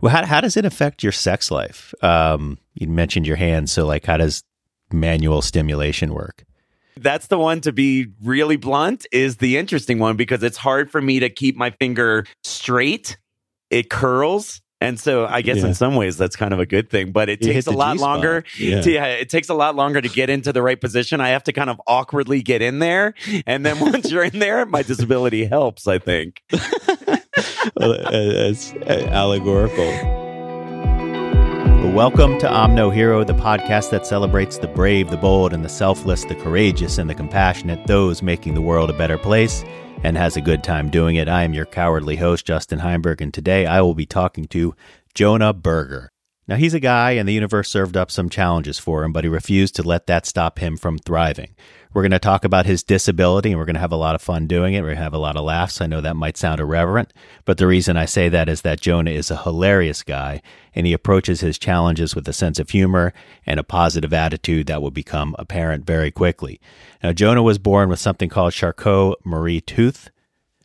Well, how, how does it affect your sex life? Um, you mentioned your hands, so like, how does manual stimulation work? That's the one to be really blunt is the interesting one because it's hard for me to keep my finger straight. It curls. And so I guess Yeah. in some ways that's kind of a good thing, but it You takes a lot G-spot. longer. Yeah. To, yeah, it takes a lot longer to get into the right position. I have to kind of awkwardly get in there. And then once you're in there, my disability helps, I think. It's allegorical. Welcome to I'm No Hero, the podcast that celebrates the brave, the bold, and the selfless, the courageous, and the compassionate, those making the world a better place, and has a good time doing it. I am your cowardly host, Justin Heimberg, and today I will be talking to Jonah Berger. Now, he's a guy, and the universe served up some challenges for him, but he refused to let that stop him from thriving. We're going to talk about his disability, and we're going to have a lot of fun doing it. We're going to have a lot of laughs. I know that might sound irreverent, but the reason I say that is that Jonah is a hilarious guy, and he approaches his challenges with a sense of humor and a positive attitude that will become apparent very quickly. Now, Jonah was born with something called Charcot Marie Tooth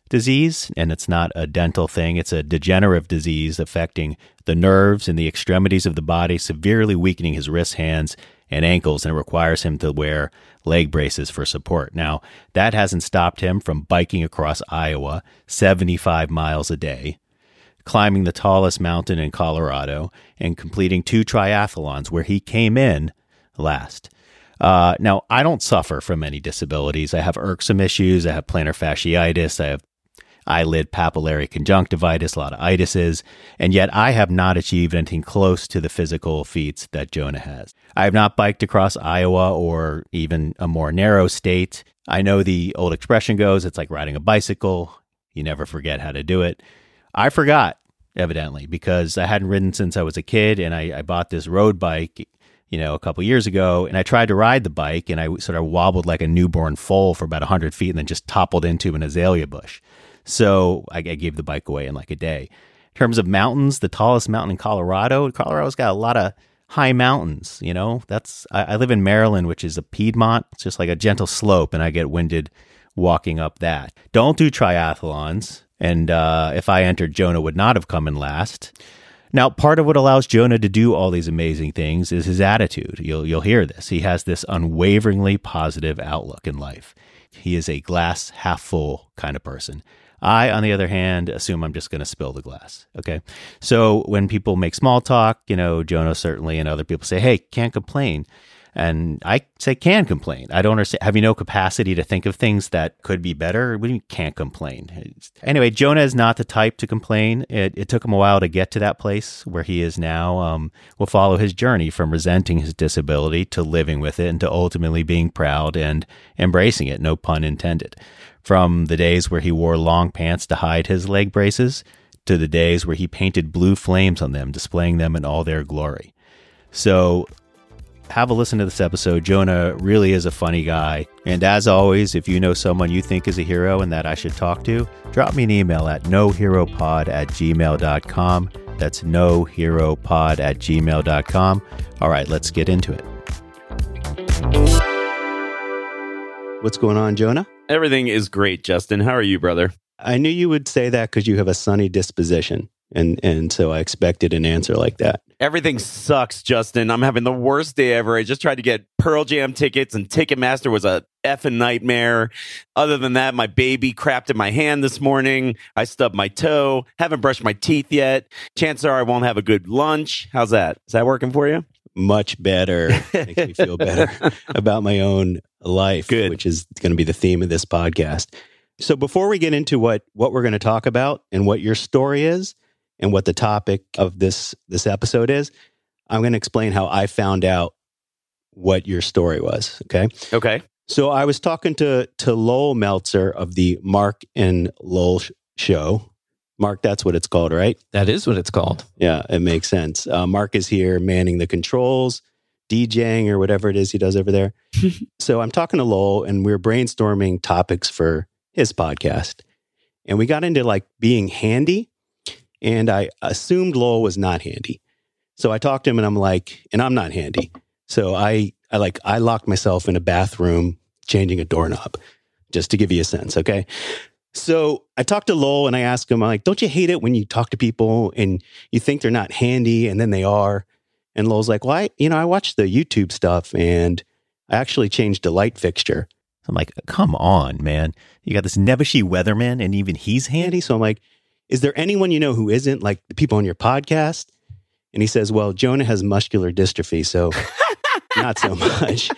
disease, and it's not a dental thing. It's a degenerative disease affecting the nerves and the extremities of the body, severely weakening his wrists, hands, and ankles, and it requires him to wear leg braces for support. Now, that hasn't stopped him from biking across Iowa 75 miles a day, climbing the tallest mountain in Colorado, and completing two triathlons where he came in last. Uh, now, I don't suffer from any disabilities. I have irksome issues. I have plantar fasciitis. I have eyelid papillary conjunctivitis, a lot of itises, and yet I have not achieved anything close to the physical feats that Jonah has. I have not biked across Iowa or even a more narrow state. I know the old expression goes, it's like riding a bicycle. You never forget how to do it. I forgot, evidently, because I hadn't ridden since I was a kid, and I, I bought this road bike you know, a couple years ago, and I tried to ride the bike, and I sort of wobbled like a newborn foal for about 100 feet and then just toppled into an azalea bush. So I, gave the bike away in like a day. In terms of mountains, the tallest mountain in Colorado, Colorado's got a lot of high mountains, you know, that's, I, I live in Maryland, which is a Piedmont. It's just like a gentle slope, and I get winded walking up that. Don't do triathlons. And uh, if I entered, Jonah would not have come in last. Now, part of what allows Jonah to do all these amazing things is his attitude. You'll you'll hear this. He has this unwaveringly positive outlook in life. He is a glass half full kind of person. I, on the other hand, assume I'm just going to spill the glass. Okay. So when people make small talk, you know, Jonah certainly and other people say, Hey, can't complain. And I say, can complain. I don't understand. Have you no capacity to think of things that could be better? Mean can't complain? Anyway, Jonah is not the type to complain. It, it took him a while to get to that place where he is now. Um, we'll follow his journey from resenting his disability to living with it and to ultimately being proud and embracing it, no pun intended. From the days where he wore long pants to hide his leg braces to the days where he painted blue flames on them, displaying them in all their glory. So have a listen to this episode. Jonah really is a funny guy. And as always, if you know someone you think is a hero and that I should talk to, drop me an email at noheropod at gmail.com. That's noheropod at gmail.com. All right, let's get into it. What's going on, Jonah? Everything is great, Justin. How are you, brother? I knew you would say that because you have a sunny disposition. And, and so I expected an answer like that. Everything sucks, Justin. I'm having the worst day ever. I just tried to get Pearl Jam tickets, and Ticketmaster was a effing nightmare. Other than that, my baby crapped in my hand this morning. I stubbed my toe. Haven't brushed my teeth yet. Chances are I won't have a good lunch. How's that? Is that working for you? Much better. Makes me feel better about my own life, Good. which is going to be the theme of this podcast. So before we get into what what we're going to talk about and what your story is and what the topic of this this episode is, I'm going to explain how I found out what your story was, okay? Okay. So I was talking to to Lowell Meltzer of the Mark and Lowell sh- show. Mark, that's what it's called, right? That is what it's called. Yeah, it makes sense. Uh, Mark is here manning the controls, DJing or whatever it is he does over there. so I'm talking to Lowell and we are brainstorming topics for his podcast. And we got into like being handy. And I assumed Lowell was not handy. So I talked to him and I'm like, and I'm not handy. So I, I like, I locked myself in a bathroom changing a doorknob just to give you a sense. Okay. So I talked to Lowell and I asked him, I'm like, don't you hate it when you talk to people and you think they're not handy and then they are? And Lowell's like, well, I, you know, I watched the YouTube stuff and I actually changed a light fixture. I'm like, come on, man. You got this nebbishy weatherman and even he's handy. So I'm like, is there anyone you know who isn't like the people on your podcast? And he says, well, Jonah has muscular dystrophy. So not so much.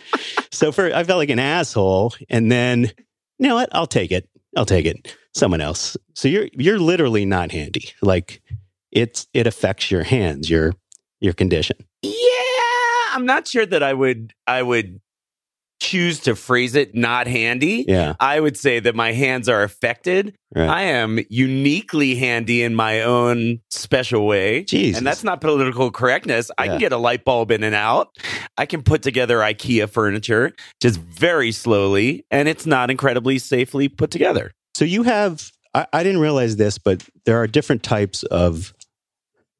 So for, I felt like an asshole. And then, you know what? I'll take it. I'll take it. Someone else. So you're, you're literally not handy. Like it's, it affects your hands, your, your condition. Yeah, I'm not sure that I would I would choose to phrase it not handy. Yeah. I would say that my hands are affected. Right. I am uniquely handy in my own special way. Jesus. And that's not political correctness. I can get a light bulb in and out. I can put together IKEA furniture just very slowly, and it's not incredibly safely put together. So you have, I, I didn't realize this, but there are different types of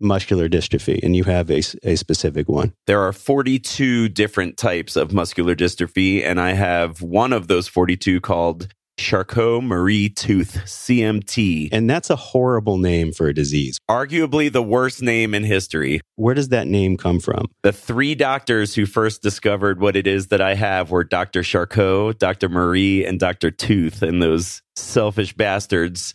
muscular dystrophy, and you have a, a specific one. There are 42 different types of muscular dystrophy, and I have one of those 42 called Charcot Marie Tooth, CMT. And that's a horrible name for a disease. Arguably the worst name in history. Where does that name come from? The three doctors who first discovered what it is that I have were Dr. Charcot, Dr. Marie, and Dr. Tooth. And those selfish bastards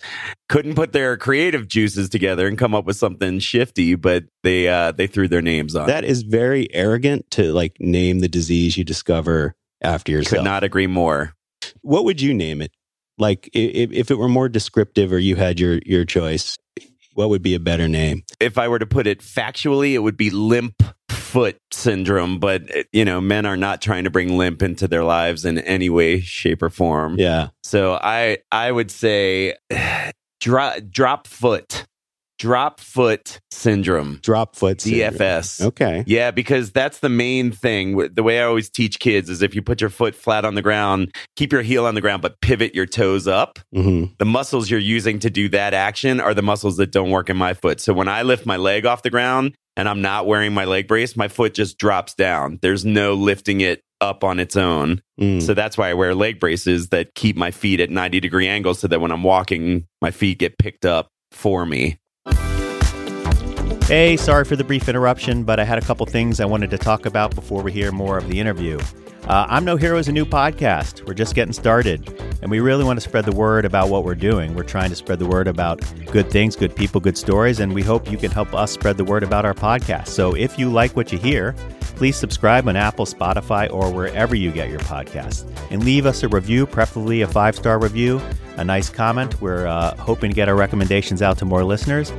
couldn't put their creative juices together and come up with something shifty, but they uh, they threw their names on. it. That is very arrogant to like name the disease you discover after yourself. Could not agree more. What would you name it? Like if, if it were more descriptive or you had your, your choice, what would be a better name? if I were to put it factually, it would be limp foot syndrome. But, eh, you know, men are not trying to bring limp into their lives in any way, shape, or form. Yeah. So I, I would say drop, drop foot, drop foot syndrome, Drop foot. syndrome. DFS. Okay. Yeah, because that's the main thing. The way I always teach kids is if you put your foot flat on the ground, keep your heel on the ground, but pivot your toes up hmm the muscles you're using to do that action are the muscles that don't work in my foot. So when I lift my leg off the ground and I'm not wearing my leg brace, my foot just drops down. There's no lifting it up on its own. Mm. So that's why I wear leg braces that keep my feet at 90 degree angles so that when I'm walking, my feet get picked up for me. Hey, sorry for the brief interruption, but I had a couple things I wanted to talk about before we hear more of the interview. Uh, I'm No Hero is a new podcast. We're just getting started, and we really want to spread the word about what we're doing. We're trying to spread the word about good things, good people, good stories, and we hope you can help us spread the word about our podcast. So if you like what you hear, please subscribe on Apple, Spotify, or wherever you get your podcasts, and leave us a review, preferably a five star review, a nice comment. We're uh, hoping to get our recommendations out to more listeners.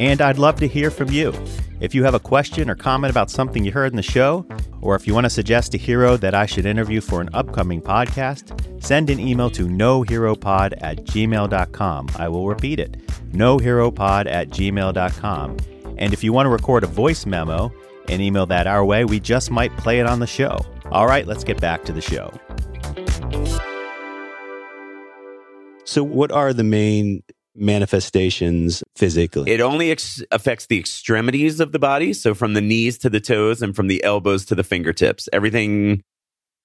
And I'd love to hear from you. If you have a question or comment about something you heard in the show, or if you want to suggest a hero that I should interview for an upcoming podcast, send an email to noheropod at gmail.com. I will repeat it noheropod at gmail.com. And if you want to record a voice memo and email that our way, we just might play it on the show. All right, let's get back to the show. So, what are the main manifestations physically? It only ex- affects the extremities of the body. So from the knees to the toes and from the elbows to the fingertips. Everything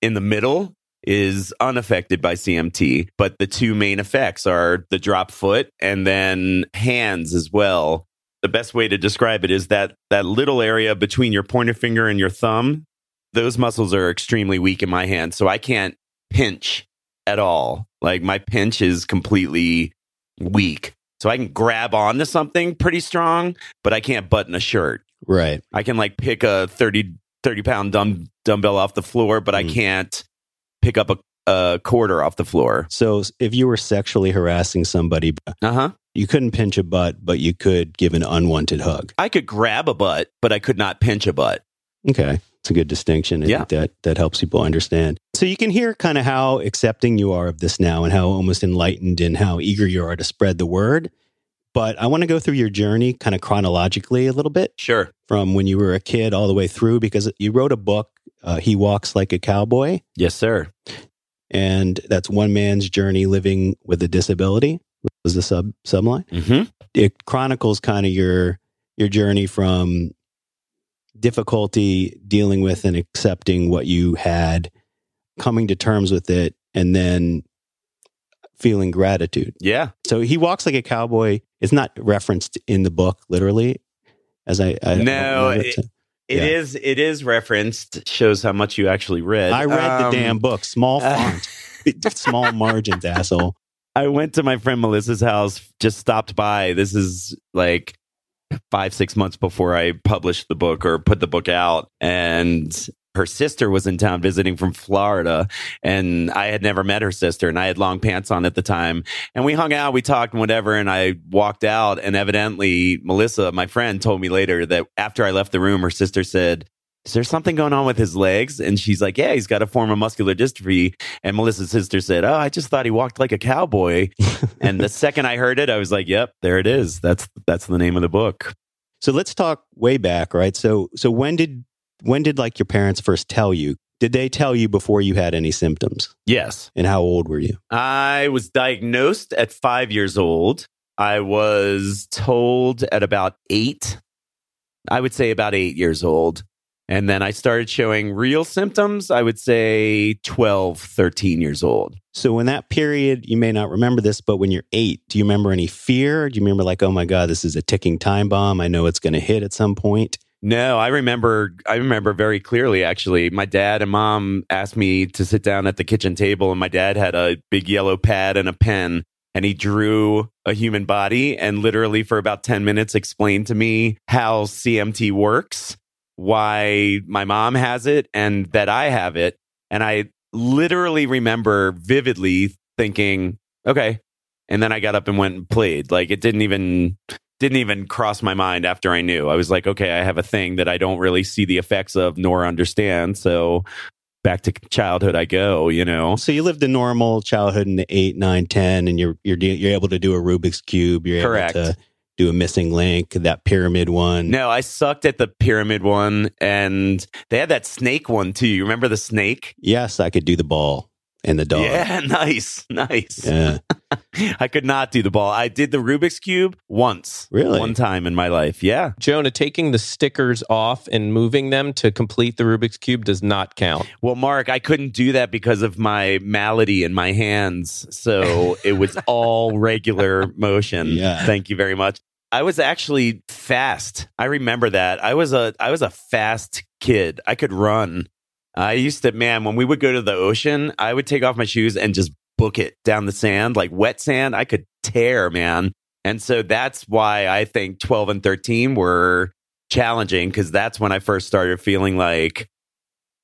in the middle is unaffected by CMT. But the two main effects are the drop foot and then hands as well. The best way to describe it is that that little area between your pointer finger and your thumb, those muscles are extremely weak in my hand. So I can't pinch at all. Like my pinch is completely weak. So I can grab onto something pretty strong, but I can't button a shirt. right. I can like pick a 30, 30 pound dumb, dumbbell off the floor, but I Mm. can't pick up a, a quarter off the floor. So if you were sexually harassing somebody, Uh huh. you couldn't pinch a butt, but you could give an unwanted hug. I could grab a butt, but I could not pinch a butt. Okay. It's a good distinction. I Yeah. think that that helps people understand. So you can hear kind of how accepting you are of this now and how almost enlightened and how eager you are to spread the word. But I want to go through your journey kind of chronologically a little bit Sure. from when you were a kid all the way through because you wrote a book, uh, He Walks Like a Cowboy. Yes, sir. And that's one man's journey living with a disability was the sub subline. hmm It chronicles kind of your your journey from difficulty dealing with and accepting what you had, coming to terms with it, and then feeling gratitude. Yeah. So he walks like a cowboy. It's not referenced in the book literally, as I, I No, it- Yeah. is. It is referenced. Shows how much you actually read. I read the Um, damn book, small uh, font, small margins, asshole. I went to my friend Melissa's house, just stopped by. This is like five, six months before I published the book or put the book out. And her sister was in town visiting from Florida. And I had never met her sister and I had long pants on at the time. And we hung out, we talked and whatever. And I walked out. And evidently, Melissa, my friend, told me later that after I left the room, her sister said, is there something going on with his legs? And she's like, yeah, he's got a form of muscular dystrophy. And Melissa's sister said, oh, I just thought he walked like a cowboy. and the second I heard it, I was like, yep, there it is. That's that's the name of the book. So let's talk way back, right? So so when did when did like your parents first tell you? Did they tell you before you had any symptoms? Yes. And how old were you? I was diagnosed at five years old. I was told at about eight, I would say about eight years old. And then I started showing real symptoms, I would say 12, 13 years old. So in that period, you may not remember this, but when you're eight, do you remember any fear? Do you remember like, oh my God, this is a ticking time bomb? I know it's going to hit at some point. No, I remember. I remember very clearly. Actually, my dad and mom asked me to sit down at the kitchen table, and my dad had a big yellow pad and a pen, and he drew a human body, and literally for about ten minutes explained to me how CMT works, why my mom has it, and that I have it, and I literally remember vividly thinking, "Okay," and then I got up and went and played. Like it didn't even didn't even cross my mind after I knew. I was like, okay, I have a thing that I don't really see the effects of nor understand. So back to childhood I go, you know. So you lived a normal childhood in the eight, nine, ten, and you're you're de- you're able to do a Rubik's cube. You're Correct. able to do a missing link, that pyramid one. No, I sucked at the pyramid one and they had that snake one too. You remember the snake? Yes, I could do the ball and the dog. Yeah, nice. Nice. Yeah. I could not do the ball. I did the Rubik's cube once. Really? One time in my life. Yeah. Jonah, taking the stickers off and moving them to complete the Rubik's Cube does not count. Well, Mark, I couldn't do that because of my malady in my hands. So it was all regular motion. Yeah. Thank you very much. I was actually fast. I remember that. I was a I was a fast kid. I could run. I used to man, when we would go to the ocean, I would take off my shoes and just book it down the sand, like wet sand. I could tear, man. And so that's why I think 12 and 13 were challenging because that's when I first started feeling like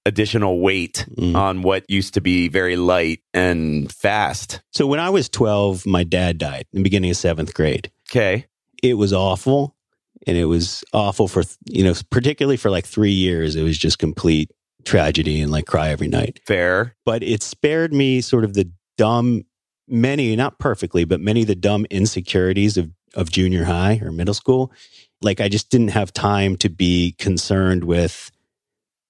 additional weight Mm. on what used to be very light and fast. So when I was 12, my dad died in the beginning of seventh grade. Okay. It was awful. And it was awful for, you know, particularly for like three years. It was just complete tragedy and like cry every night. Fair. But it spared me sort of the dumb, many, not perfectly, but many of the dumb insecurities of, of junior high or middle school. Like I just didn't have time to be concerned with,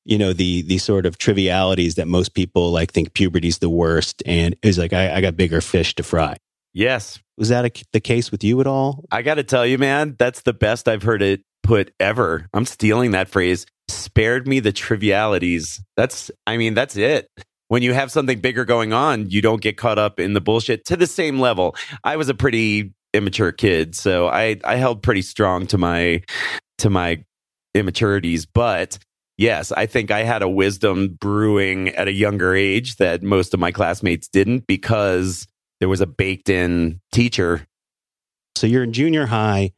you know, the the sort of trivialities that most people like think puberty's the worst. And it was like I, I got bigger fish to fry. Yes. Was that a, the case with you at all? I got to tell you, man, that's the best I've heard it put ever. I'm stealing that phrase. Spared me the trivialities. That's, I mean, that's it. When you have something bigger going on, you don't get caught up in the bullshit to the same level. I was a pretty immature kid, so I I held pretty strong to my to my immaturities, but yes, I think I had a wisdom brewing at a younger age that most of my classmates didn't because there was a baked in teacher. So you're in junior high.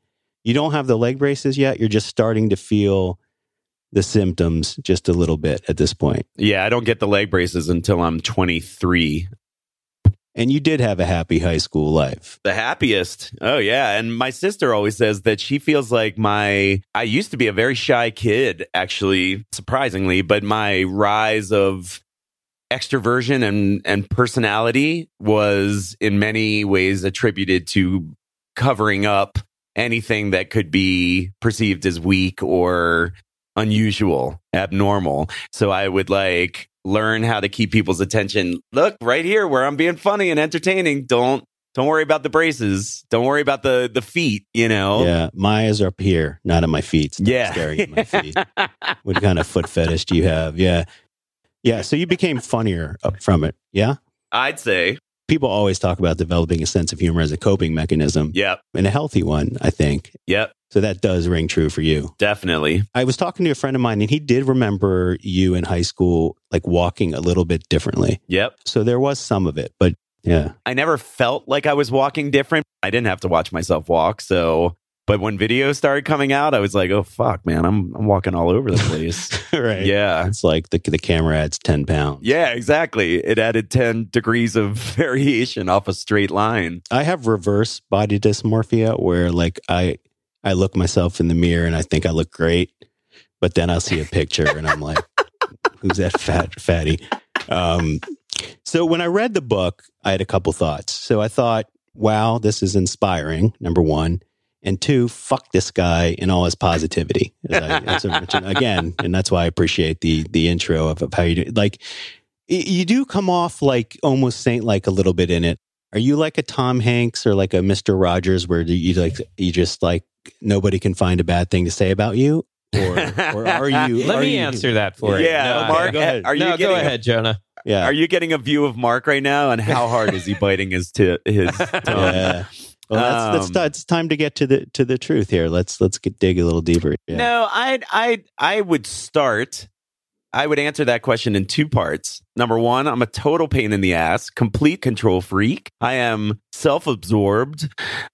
You don't have the leg braces yet. You're just starting to feel the symptoms just a little bit at this point. Yeah, I don't get the leg braces until I'm 23. And you did have a happy high school life. The happiest. Oh, yeah. And my sister always says that she feels like my, I used to be a very shy kid, actually, surprisingly, but my rise of extroversion and, and personality was in many ways attributed to covering up anything that could be perceived as weak or unusual, abnormal. So I would like learn how to keep people's attention. Look, right here where I'm being funny and entertaining. Don't don't worry about the braces. Don't worry about the the feet, you know. Yeah, my eyes are up here, not at my feet. Stop Yeah. staring at my feet. what kind of foot fetish do you have? Yeah, yeah. So you became funnier up from it. Yeah. I'd say. People always talk about developing a sense of humor as a coping mechanism, Yep. and a healthy one, I think. Yep. So that does ring true for you. Definitely. I was talking to a friend of mine, and he did remember you in high school, like walking a little bit differently. Yep. So there was some of it, but yeah, I never felt like I was walking different. I didn't have to watch myself walk. So, but when videos started coming out, I was like, oh, fuck, man, I'm, I'm walking all over the place. right. yeah. It's like the the camera adds ten pounds. Yeah, exactly. It added 10 degrees of variation off a straight line. I have reverse body dysmorphia where like I I look myself in the mirror and I think I look great, but then I'll see a picture and I'm like, who's that fat fatty? Um, so when I read the book, I had a couple thoughts. So I thought, wow, this is inspiring. Number one. And two, fuck this guy and all his positivity. As I, as I mentioned again, and that's why I appreciate the the intro of, of how you do. Like, you do come off like almost saint like a little bit in it. Are you like a Tom Hanks or like a Mister Rogers, where you like you just like nobody can find a bad thing to say about you, or or are you? Let are me you- answer that for you. Yeah, No, Mark, go ahead. are you no, getting go a- ahead, Jonah. Yeah, Are you getting a view of Mark right now and how hard is he biting his t- his tongue? yeah. Well, that's, that's Um, it's time to get to the to the truth here. Let's let's get, dig a little deeper. Yeah. No, I I I would start. I would answer that question in two parts. Number one, I'm a total pain in the ass, complete control freak. I am self-absorbed.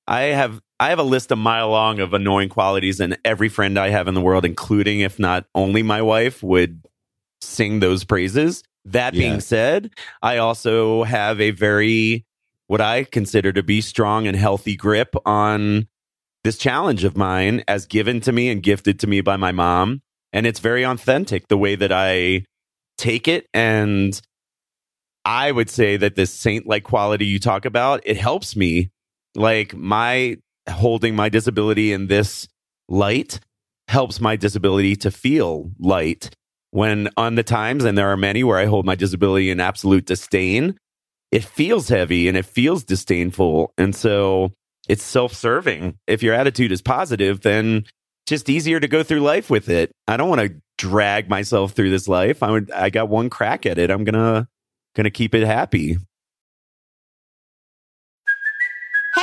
I have I have a list a mile long of annoying qualities, and every friend I have in the world, including if not only my wife, would sing those praises. That Yeah. being said, I also have a very what I consider to be strong and healthy grip on this challenge of mine as given to me and gifted to me by my mom. And it's very authentic the way that I take it. And I would say that this saint like quality you talk about, it helps me. Like my holding my disability in this light helps my disability to feel light. When on the times, and there are many where I hold my disability in absolute disdain, it feels heavy and it feels disdainful. And so it's self serving. If your attitude is positive, then just easier to go through life with it. I don't want to drag myself through this life. I would, I got one crack at it. I'm gonna gonna keep it happy.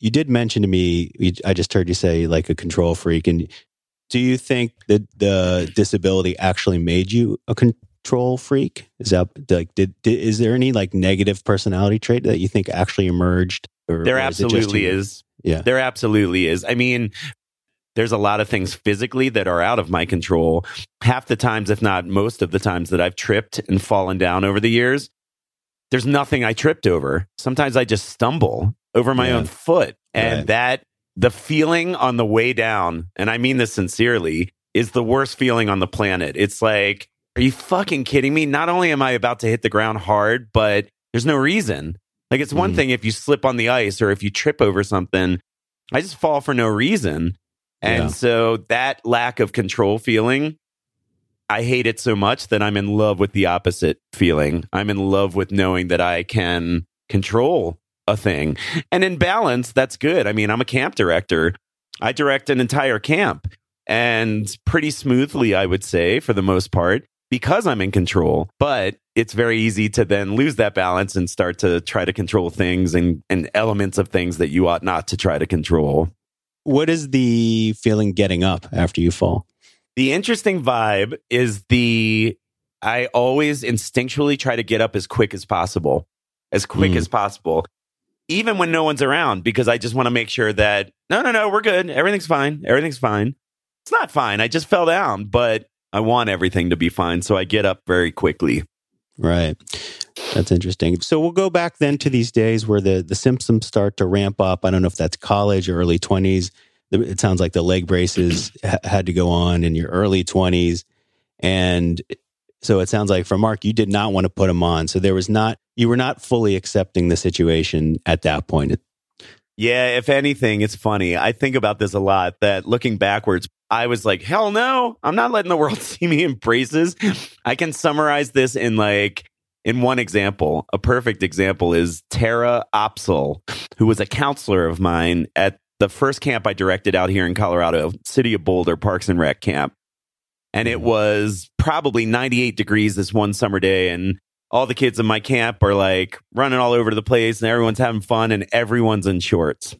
You did mention to me, you- I just heard you say like a control freak. And do you think that the disability actually made you a control freak? Is that like, did, did is there any like negative personality trait that you think actually emerged? Or, There or is absolutely you? is. Yeah. There absolutely is. I mean, there's a lot of things physically that are out of my control. Half the times, if not most of the times that I've tripped and fallen down over the years, there's nothing I tripped over. Sometimes I just stumble over my Yeah. own foot. And Right. that, the feeling on the way down, and I mean this sincerely, is the worst feeling on the planet. It's like, are you fucking kidding me? Not only am I about to hit the ground hard, but there's no reason. Like, it's one Mhm. thing if you slip on the ice or if you trip over something. I just fall for no reason. And Yeah. so that lack of control feeling, I hate it so much that I'm in love with the opposite feeling. I'm in love with knowing that I can control a thing. And in balance, that's good. I mean, I'm a camp director. I direct an entire camp and pretty smoothly, I would say, for the most part, because I'm in control. But it's very easy to then lose that balance and start to try to control things and, and elements of things that you ought not to try to control. What is the feeling getting up after you fall? The interesting vibe is the I always instinctually try to get up as quick as possible, as quick Mm. as possible, even when no one's around, because I just want to make sure that no, no, no, we're good. Everything's fine. Everything's fine. It's not fine. I just fell down, but I want everything to be fine. So I get up very quickly. Right. That's interesting. So we'll go back then to these days where the, the symptoms start to ramp up. I don't know if that's college or early 20s. It sounds like the leg braces had to go on in your early 20s. And so it sounds like for Mark, you did not want to put him on. So there was not, you were not fully accepting the situation at that point. Yeah, if anything, it's funny. I think about this a lot that looking backwards, I was like, hell no, I'm not letting the world see me in braces. I can summarize this in like, in one example. A perfect example is Tara Opsel, who was a counselor of mine at the first camp I directed out here in Colorado, City of Boulder Parks and Rec Camp. And it was probably 98 degrees this one summer day. And all the kids in my camp are like running all over the place and everyone's having fun and everyone's in shorts.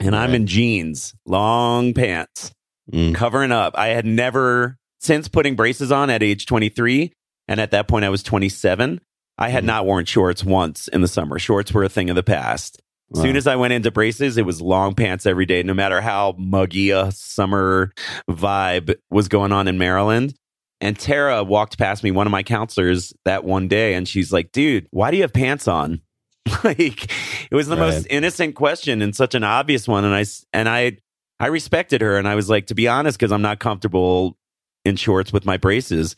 And I'm in jeans, long pants, Mm. covering up. I had never, since putting braces on at age 23, and at that point I was 27, I had Mhm. not worn shorts once in the summer. Shorts were a thing of the past. As soon as I went into braces, it was long pants every day, no matter how muggy a summer vibe was going on in Maryland. And Tara walked past me, one of my counselors, that one day, and she's like, dude, why do you have pants on? like, it was the most innocent question and such an obvious one. And I, and I, I respected her. And I was like, to be honest, because I'm not comfortable in shorts with my braces.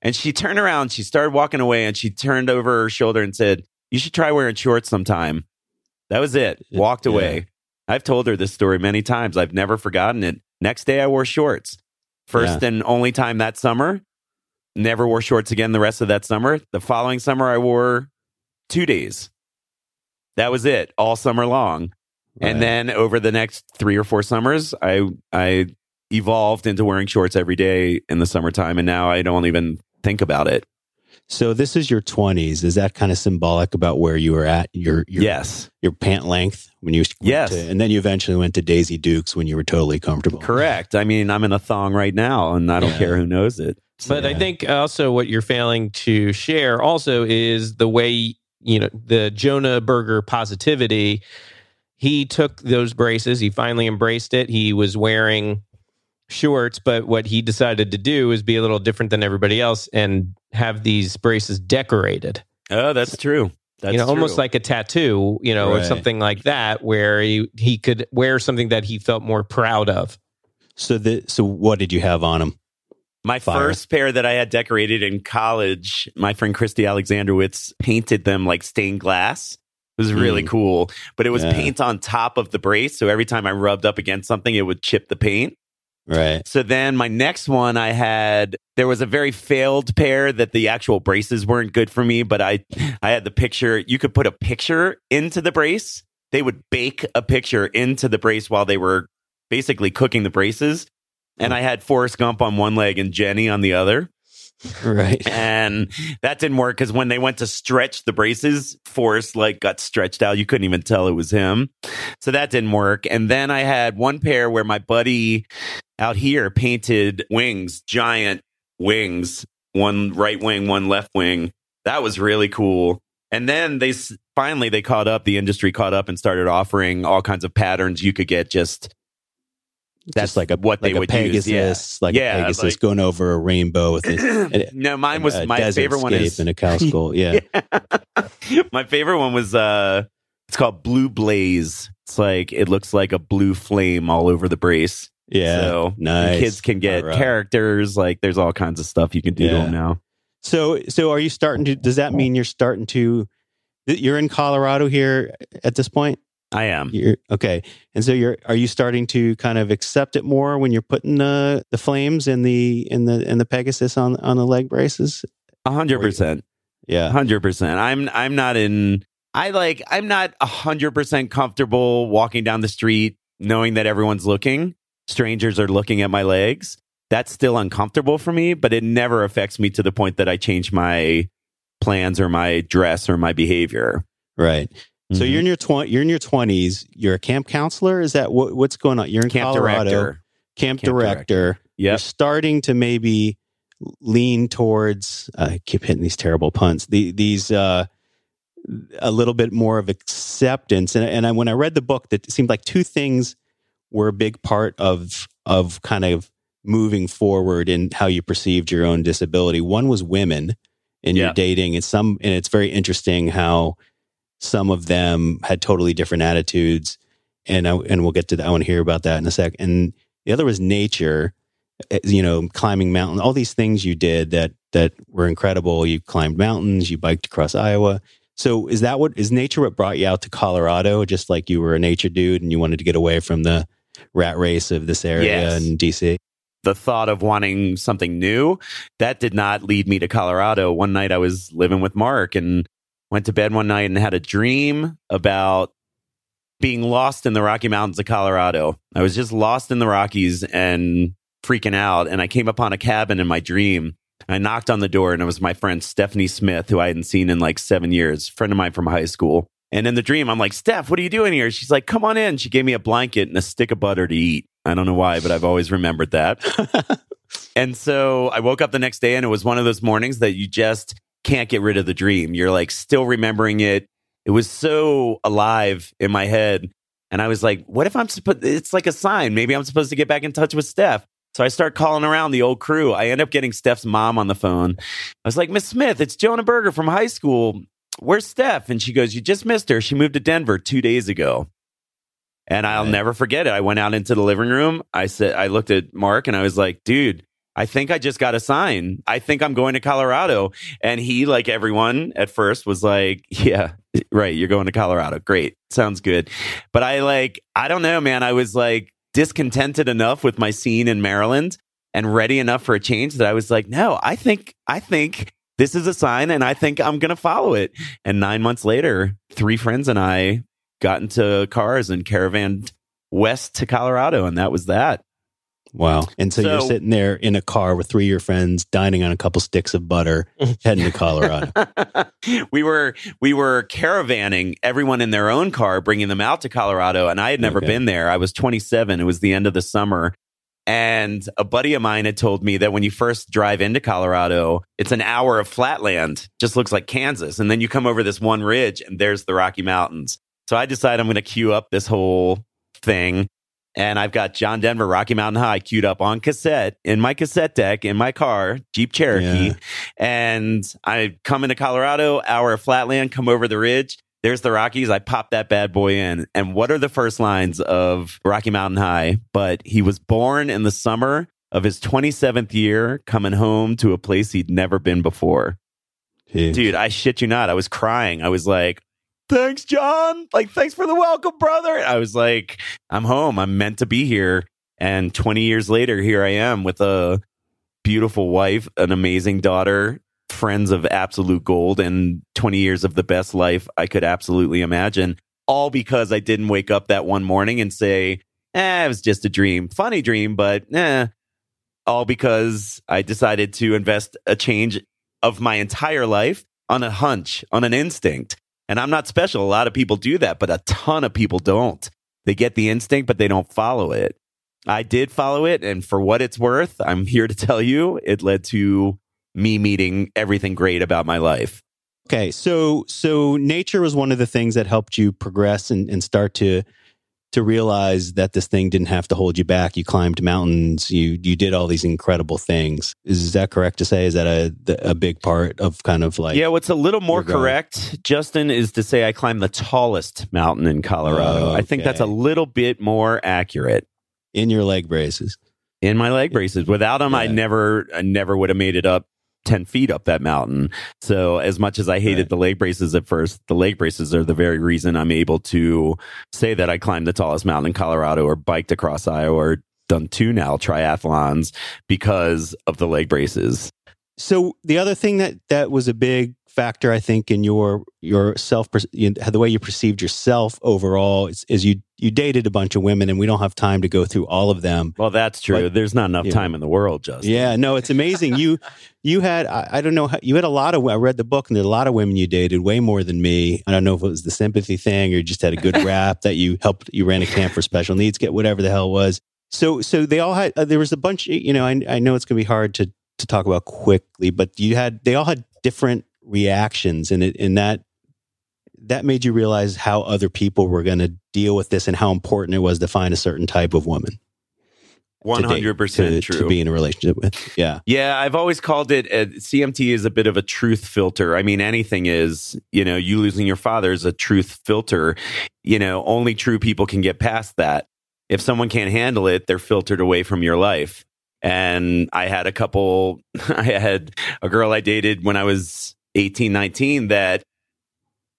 And she turned around, she started walking away, and she turned over her shoulder and said, You should try wearing shorts sometime. That was it. Walked away. I've told her this story many times. I've never forgotten it. Next day, I wore shorts. First and only time that summer. Never wore shorts again the rest of that summer. The following summer, I wore two days. That was it all summer long. And then over the next three or four summers, I I evolved into wearing shorts every day in the summertime, and now I don't even think about it. So this is your 20s. Is that kind of symbolic about where you were at your your yes, your pant length when you went Yes. to, and then you eventually went to Daisy Dukes when you were totally comfortable. correct. I mean, I'm in a thong right now, and I don't Yeah. care who knows it. But I think also what you're failing to share also is the way, you know, the Jonah Berger positivity. He took those braces, he finally embraced it. He was wearing shorts, but what he decided to do is be a little different than everybody else and have these braces decorated. Oh, that's true. That's you know, almost like a tattoo, you know, or something like that, where he, he could wear something that he felt more proud of. So the so what did you have on him? My Fire. first pair that I had decorated in college, my friend Christy Alexandrowitz painted them like stained glass. It was really Mm. cool, but it was Yeah. paint on top of the brace. So every time I rubbed up against something, it would chip the paint. Right. So then my next one I had there was a very failed pair that the actual braces weren't good for me, but I I had the picture you could put a picture into the brace. They would bake a picture into the brace while they were basically cooking the braces. And hmm. I had Forrest Gump on one leg and Jenny on the other. Right. and that didn't work because when they went to stretch the braces, Forrest like got stretched out. You couldn't even tell it was him. So that didn't work. And then I had one pair where my buddy out here painted wings, giant wings, one right wing, one left wing. That was really cool. And then they finally they caught up. The industry caught up and started offering all kinds of patterns you could get. Just that's Just like a what like they a would Pegasus, use. like Yeah, a Pegasus like- going over a rainbow with a, no, mine was my favorite one is and a cow skull. Yeah. my favorite one was uh it's called Blue Blaze. It's like it looks like a blue flame all over the brace. Yeah. so nice. kids can get right. characters. Like there's all kinds of stuff you can do to them now. So, so are you starting to? Does that mean you're starting to? You're in Colorado here at this point. I am. You're okay, and so you're. Are you starting to kind of accept it more when you're putting the the flames in the in the in the Pegasus on on the leg braces? A hundred percent. Yeah, hundred percent. I'm I'm not in. I like. I'm not a hundred percent comfortable walking down the street knowing that everyone's looking. Strangers are looking at my legs. That's still uncomfortable for me, but it never affects me to the point that I change my plans or my dress or my behavior. right. So you're in your twenty. You're in your twenties. You're a camp counselor. Is that what, what's going on? You're in camp Colorado. director. Camp, Camp director. You're starting to maybe lean towards. I keep hitting these terrible puns. The, these uh, a little bit more of acceptance. And and I, when I read the book, that seemed like two things were a big part of of kind of moving forward in how you perceived your own disability. One was women in your dating, and some and it's very interesting how some of them had totally different attitudes. And I, and we'll get to that. I want to hear about that in a sec. And the other was nature. eh, You know, climbing mountains, all these things you did that that were incredible. You climbed mountains, you biked across Iowa. So is that what is nature what brought you out to Colorado? Just like you were a nature dude and you wanted to get away from the rat race of this area Yes. in DC? the thought of wanting something new that did not lead me to colorado one night i was living with mark and went to bed one night and had a dream about being lost in the rocky mountains of colorado. I was just lost in the rockies and freaking out and i came upon a cabin in my dream. I knocked on the door and it was my friend stephanie smith who i hadn't seen in like seven years friend of mine from high school. And in the dream i'm like steph what are you doing here? She's like come on in. She gave me a blanket and a stick of butter to eat. I don't know why but i've always remembered that. And so I woke up the next day and it was one of those mornings that you just can't get rid of the dream. You're like still remembering it. It was so alive in my head. And I was like, what if I'm supposed, it's like a sign. Maybe I'm supposed to get back in touch with Steph. So I start calling around the old crew. I end up getting Steph's mom on the phone. I was like, Miss Smith, it's Jonah Berger from high school. Where's Steph? And she goes, You just missed her. She moved to Denver two days ago. And I'll Right. never forget it. I went out into the living room. I said, I looked at Mark and I was like, dude, I think I just got a sign. I think I'm going to Colorado. And he, like everyone at first, was like, yeah, right. You're going to Colorado. Great. Sounds good. But I like, I don't know, man. I was like discontented enough with my scene in Maryland and ready enough for a change that I was like, no, I think, I think this is a sign and I think I'm going to follow it. And nine months later, three friends and I got into cars and caravaned west to Colorado. And that was that. Wow. And so, you're sitting there in a car with three of your friends, dining on a couple sticks of butter, heading to Colorado. we were we were caravanning everyone in their own car, bringing them out to Colorado, and I had never Okay. been there. I was 27. It was the end of the summer, and a buddy of mine had told me that when you first drive into Colorado, it's an hour of flatland, just looks like Kansas, and then you come over this one ridge, and there's the Rocky Mountains. So I decided I'm going to queue up this whole thing. And I've got John Denver Rocky Mountain High queued up on cassette in my cassette deck in my car, Jeep Cherokee. Yeah. And I come into Colorado, hour of flatland, come over the ridge. There's the Rockies. I pop that bad boy in. And what are the first lines of Rocky Mountain High? But he was born in the summer of his 27th year, coming home to a place he'd never been before. Jeez. Dude, I shit you not. I was crying. I was like, thanks, John. Like, thanks for the welcome, brother. I was like, I'm home. I'm meant to be here. And 20 years later, here I am with a beautiful wife, an amazing daughter, friends of absolute gold, and 20 years of the best life I could absolutely imagine. All because I didn't wake up that one morning and say, eh, it was just a dream. Funny dream, but eh. all because I decided to invest a change of my entire life on a hunch, on an instinct. And I'm not special. A lot of people do that, but a ton of people don't. They get the instinct, but they don't follow it. I did follow it. And for what it's worth, I'm here to tell you it led to me meeting everything great about my life. Okay. So, so nature was one of the things that helped you progress and, and start to, to realize that this thing didn't have to hold you back. You climbed mountains. You you did all these incredible things. Is, that correct to say? Is that a a big part of kind of like? Yeah, what's a little more correct, Justin, is to say I climbed the tallest mountain in Colorado. I think that's a little bit more accurate. in your leg braces. in my leg braces. Without them, I never, I never would have made it up ten feet up that mountain. So, as much as I hated Right. the leg braces at first, the leg braces are the very reason I'm able to say that I climbed the tallest mountain in Colorado, or biked across Iowa, or done two now triathlons because of the leg braces. So the other thing that that was a big factor, I think, in your your self you, the way you perceived yourself overall is, is you you dated a bunch of women, and we don't have time to go through all of them. Well, that's true. But- There's not enough Yeah. time in the world, Justin. Yeah, no, it's amazing. You you had I, I don't know how, you had a lot of I read the book and there a lot of women you dated way more than me. I don't know if it was the sympathy thing or you just had a good rap that you helped you ran a camp for special needs get whatever the hell it was. So so they all had uh, there was a bunch you know I I know it's going to be hard to to talk about quickly but you had they all had different reactions and it and that that made you realize how other people were going to deal with this and how important it was to find a certain type of woman to One date, hundred percent to- true. to be in a relationship with. Yeah. Yeah, I've always called it uh, CMT is a bit of a truth filter. I mean, anything is, you know, you losing your father is a truth filter. You know, only true people can get past that. If someone can't handle it, they're filtered away from your life. And I had a couple, I had a girl I dated when I was 18, 19 that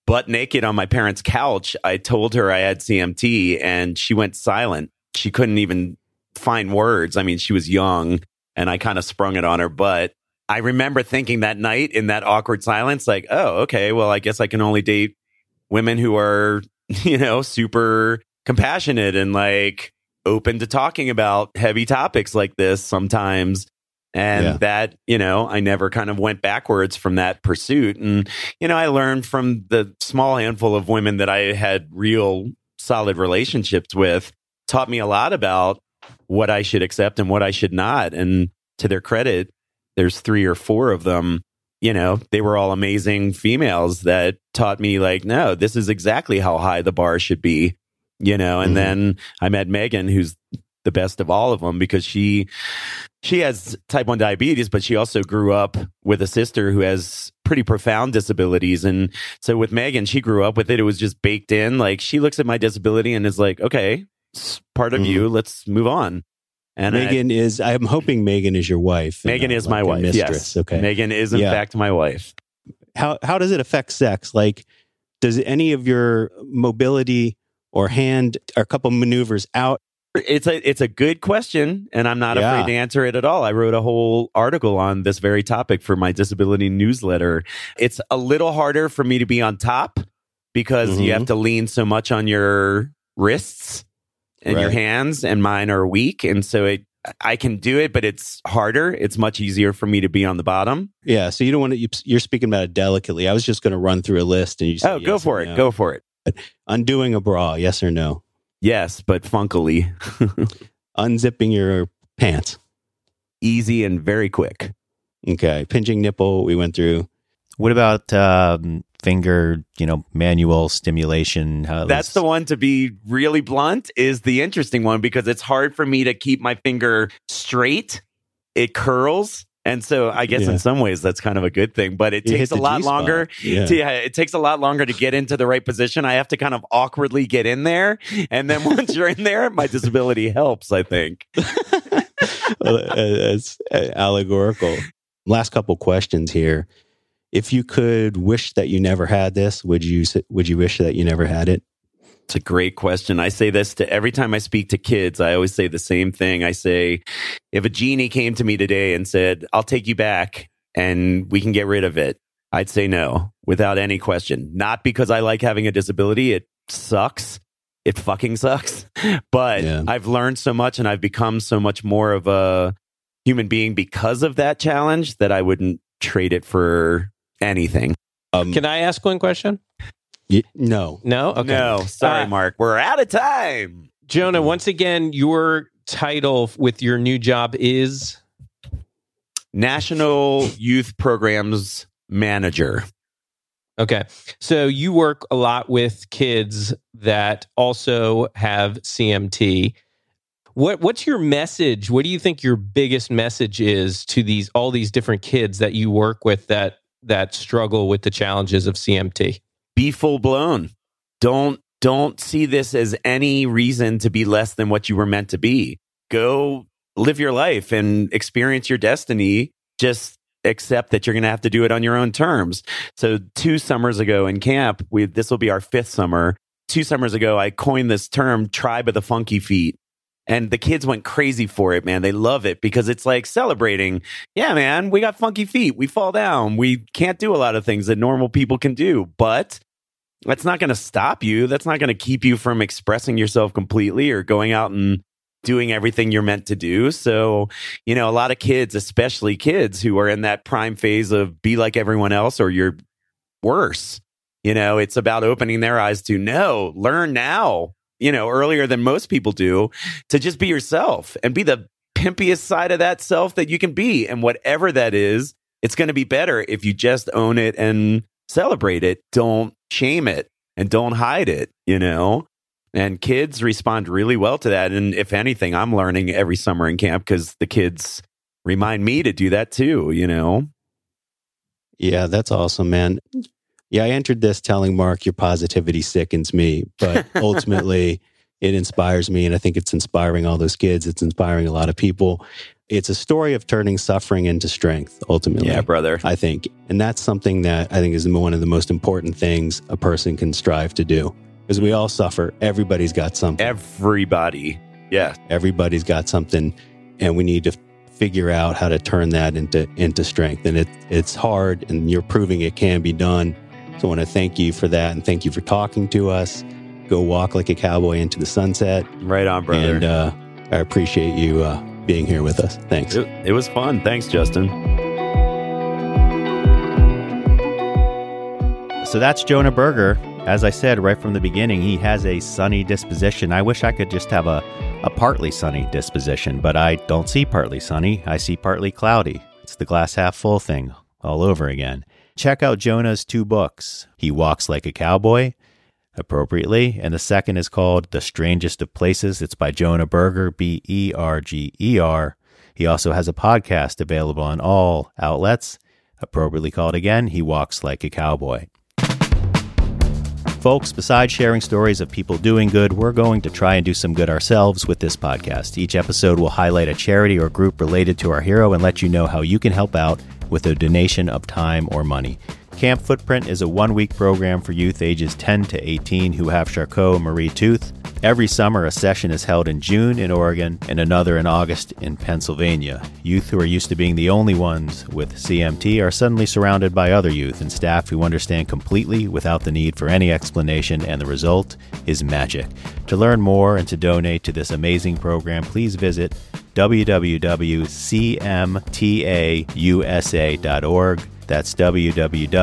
butt naked on my parents' couch. I told her I had CMT and she went silent. She couldn't even find words. I mean, she was young and I kind of sprung it on her. But I remember thinking that night in that awkward silence, like, oh, okay, well, I guess I can only date women who are, you know, super compassionate and like open to talking about heavy topics like this sometimes. And Yeah. that, you know, I never kind of went backwards from that pursuit. And, you know, I learned from the small handful of women that I had real solid relationships with, taught me a lot about what I should accept and what I should not. And to their credit, there's three or four of them. You know, they were all amazing females that taught me, like, no, this is exactly how high the bar should be. You know, and Mhm. then I met Megan, who's the best of all of them because she she has type 1 diabetes but she also grew up with a sister who has pretty profound disabilities and so with Megan she grew up with it it was just baked in like she looks at my disability and is like okay it's part of Mhm. you let's move on and I- Megan is. I'm hoping Megan is your wife. Megan is like my wife. Mistress. Yes. Okay. Megan is in Yeah. fact my wife. how how does it affect sex? Like, does any of your mobility or hand or a couple maneuvers out? It's a it's a good question, and I'm not Yeah. afraid to answer it at all. I wrote a whole article on this very topic for my disability newsletter. It's a little harder for me to be on top because you Mhm. have to lean so much on your wrists and your hands, and mine are weak, and so it I can do it, but it's harder. It's much easier for me to be on the bottom. Yeah. So you don't want to. You, you're speaking about it delicately. I was just going to run through a list, and you. Say Oh, go yes for it. no. Go for it. Undoing a bra, yes or no? Yes, but funkily, Unzipping your pants. easy and very quick. Okay. Pinching nipple. We went through. What about um, finger, you know, manual stimulation? How That's the one to be really blunt is the interesting one because it's hard for me to keep my finger straight. It curls. And so I guess Yeah. in some ways that's kind of a good thing, but it You takes a lot G-spot. longer. Yeah. to- yeah, it takes a lot longer to get into the right position. I have to kind of awkwardly get in there. And then once you're in there, my disability helps, I think. It's uh, uh, allegorical. Last couple questions here. If you could wish that you never had this, would you would you wish that you never had it? It's a great question. I say this to every time I speak to kids. I always say the same thing. I say, if a genie came to me today and said, I'll take you back and we can get rid of it, I'd say no without any question. Not because I like having a disability. It sucks. It fucking sucks. But Yeah. I've learned so much and I've become so much more of a human being because of that challenge that I wouldn't trade it for anything. Um, Can I ask one question? Y- no. No? Okay. No, sorry, Uh, Mark. We're out of time. Jonah, once again, your title with your new job is National Youth Programs Manager. okay. So you work a lot with kids that also have CMT. What what's your message? What do you think your biggest message is to these all these different kids that you work with that that struggle with the challenges of CMT? Be full blown. Don't don't see this as any reason to be less than what you were meant to be. Go live your life and experience your destiny. Just accept that you're going to have to do it on your own terms. So two summers ago in camp, we this will be our fifth summer. Two summers ago, I coined this term "tribe of the funky feet." And the kids went crazy for it, man. They love it because it's like celebrating. Yeah, man, we got funky feet. We fall down. We can't do a lot of things that normal people can do, but that's not going to stop you. That's not going to keep you from expressing yourself completely or going out and doing everything you're meant to do. So, you know, a lot of kids, especially kids who are in that prime phase of be like everyone else or you're worse. You know, it's about opening their eyes to no, learn now, you know, earlier than most people do to just be yourself and be the pimpiest side of that self that you can be. And whatever that is, it's going to be better if you just own it and celebrate it. Don't shame it and don't hide it, you know? And kids respond really well to that. And if anything, I'm learning every summer in camp because the kids remind me to do that too, you know? Yeah, that's awesome, man. Yeah, I entered this telling Mark your positivity sickens me, but ultimately it inspires me. And I think it's inspiring all those kids. It's inspiring a lot of people. It's a story of turning suffering into strength, ultimately. Yeah, brother. I think. And that's something that I think is one of the most important things a person can strive to do. Because we all suffer. Everybody's got something. Everybody. Yeah. Everybody's got something. And we need to figure out how to turn that into into strength. And it it's hard and you're proving it can be done. So I want to thank you for that and thank you for talking to us. Go walk like a cowboy into the sunset. Right on, brother. And uh, I appreciate you uh, being here with us. Thanks. it, it was fun. Thanks, Justin. So that's Jonah Berger. As I said right from the beginning, he has a sunny disposition. I wish I could just have a, a partly sunny disposition, but I don't see partly sunny. I see partly cloudy. It's the glass half full thing all over again. Check out Jonah's two books. He Walks Like a Cowboy, appropriately, and the second is called The Strangest of Places. It's by Jonah Berger, B E R G E R. He also has a podcast available on all outlets, appropriately called again, He Walks Like a Cowboy. Folks, besides sharing stories of people doing good, we're going to try and do some good ourselves with this podcast. Each episode will highlight a charity or group related to our hero and let you know how you can help out with a donation of time or money. Camp Footprint is a one week program for youth ages 10 to 18 who have Charcot Marie Tooth. Every summer, a session is held in June in Oregon and another in August in Pennsylvania. Youth who are used to being the only ones with CMT are suddenly surrounded by other youth and staff who understand completely without the need for any explanation, and the result is magic. To learn more and to donate to this amazing program, please visit www.cmtausa.org. That's www.cmtausa.org.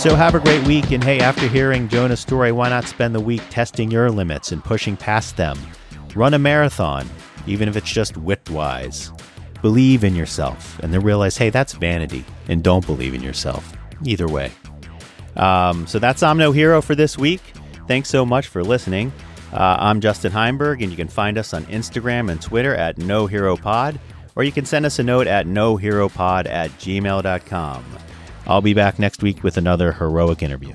So have a great week, and hey, after hearing Jonah's story, why not spend the week testing your limits and pushing past them? Run a marathon, even if it's just width-wise. Believe in yourself, and then realize, hey, that's vanity, and don't believe in yourself. Either way. Um, so that's I'm No Hero for this week. Thanks so much for listening. Uh, I'm Justin Heimberg, and you can find us on Instagram and Twitter at No Hero Pod, or you can send us a note at noheropod at gmail.com. I'll be back next week with another heroic interview.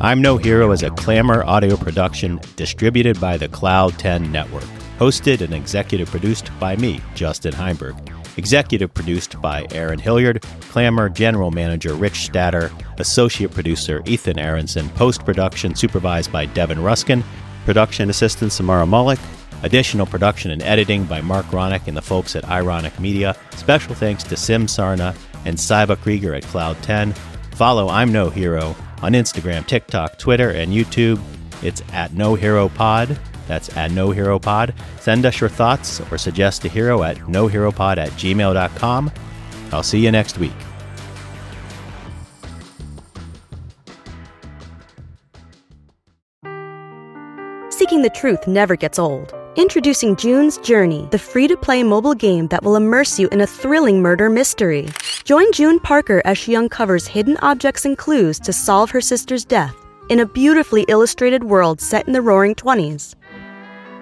I'm No Hero is a Clamor audio production distributed by the Cloud 10 Network, hosted and executive produced by me, Justin Heimberg. Executive produced by Aaron Hilliard, Clamor General Manager Rich Statter, Associate Producer Ethan Aronson, Post Production Supervised by Devin Ruskin, Production Assistant Samara Mullick, Additional production and editing by Mark Ronick and the folks at Ironic Media. Special thanks to Sim Sarna and Saiba Krieger at Cloud 10. Follow I'm No Hero On Instagram, TikTok, Twitter, and YouTube, it's at No Hero Pod. That's at No Hero Pod. Send us your thoughts or suggest a hero at noheropod at gmail.com. I'll see you next week. Seeking the truth never gets old. Introducing June's Journey, the free to play mobile game that will immerse you in a thrilling murder mystery. Join June Parker as she uncovers hidden objects and clues to solve her sister's death in a beautifully illustrated world set in the roaring 20s.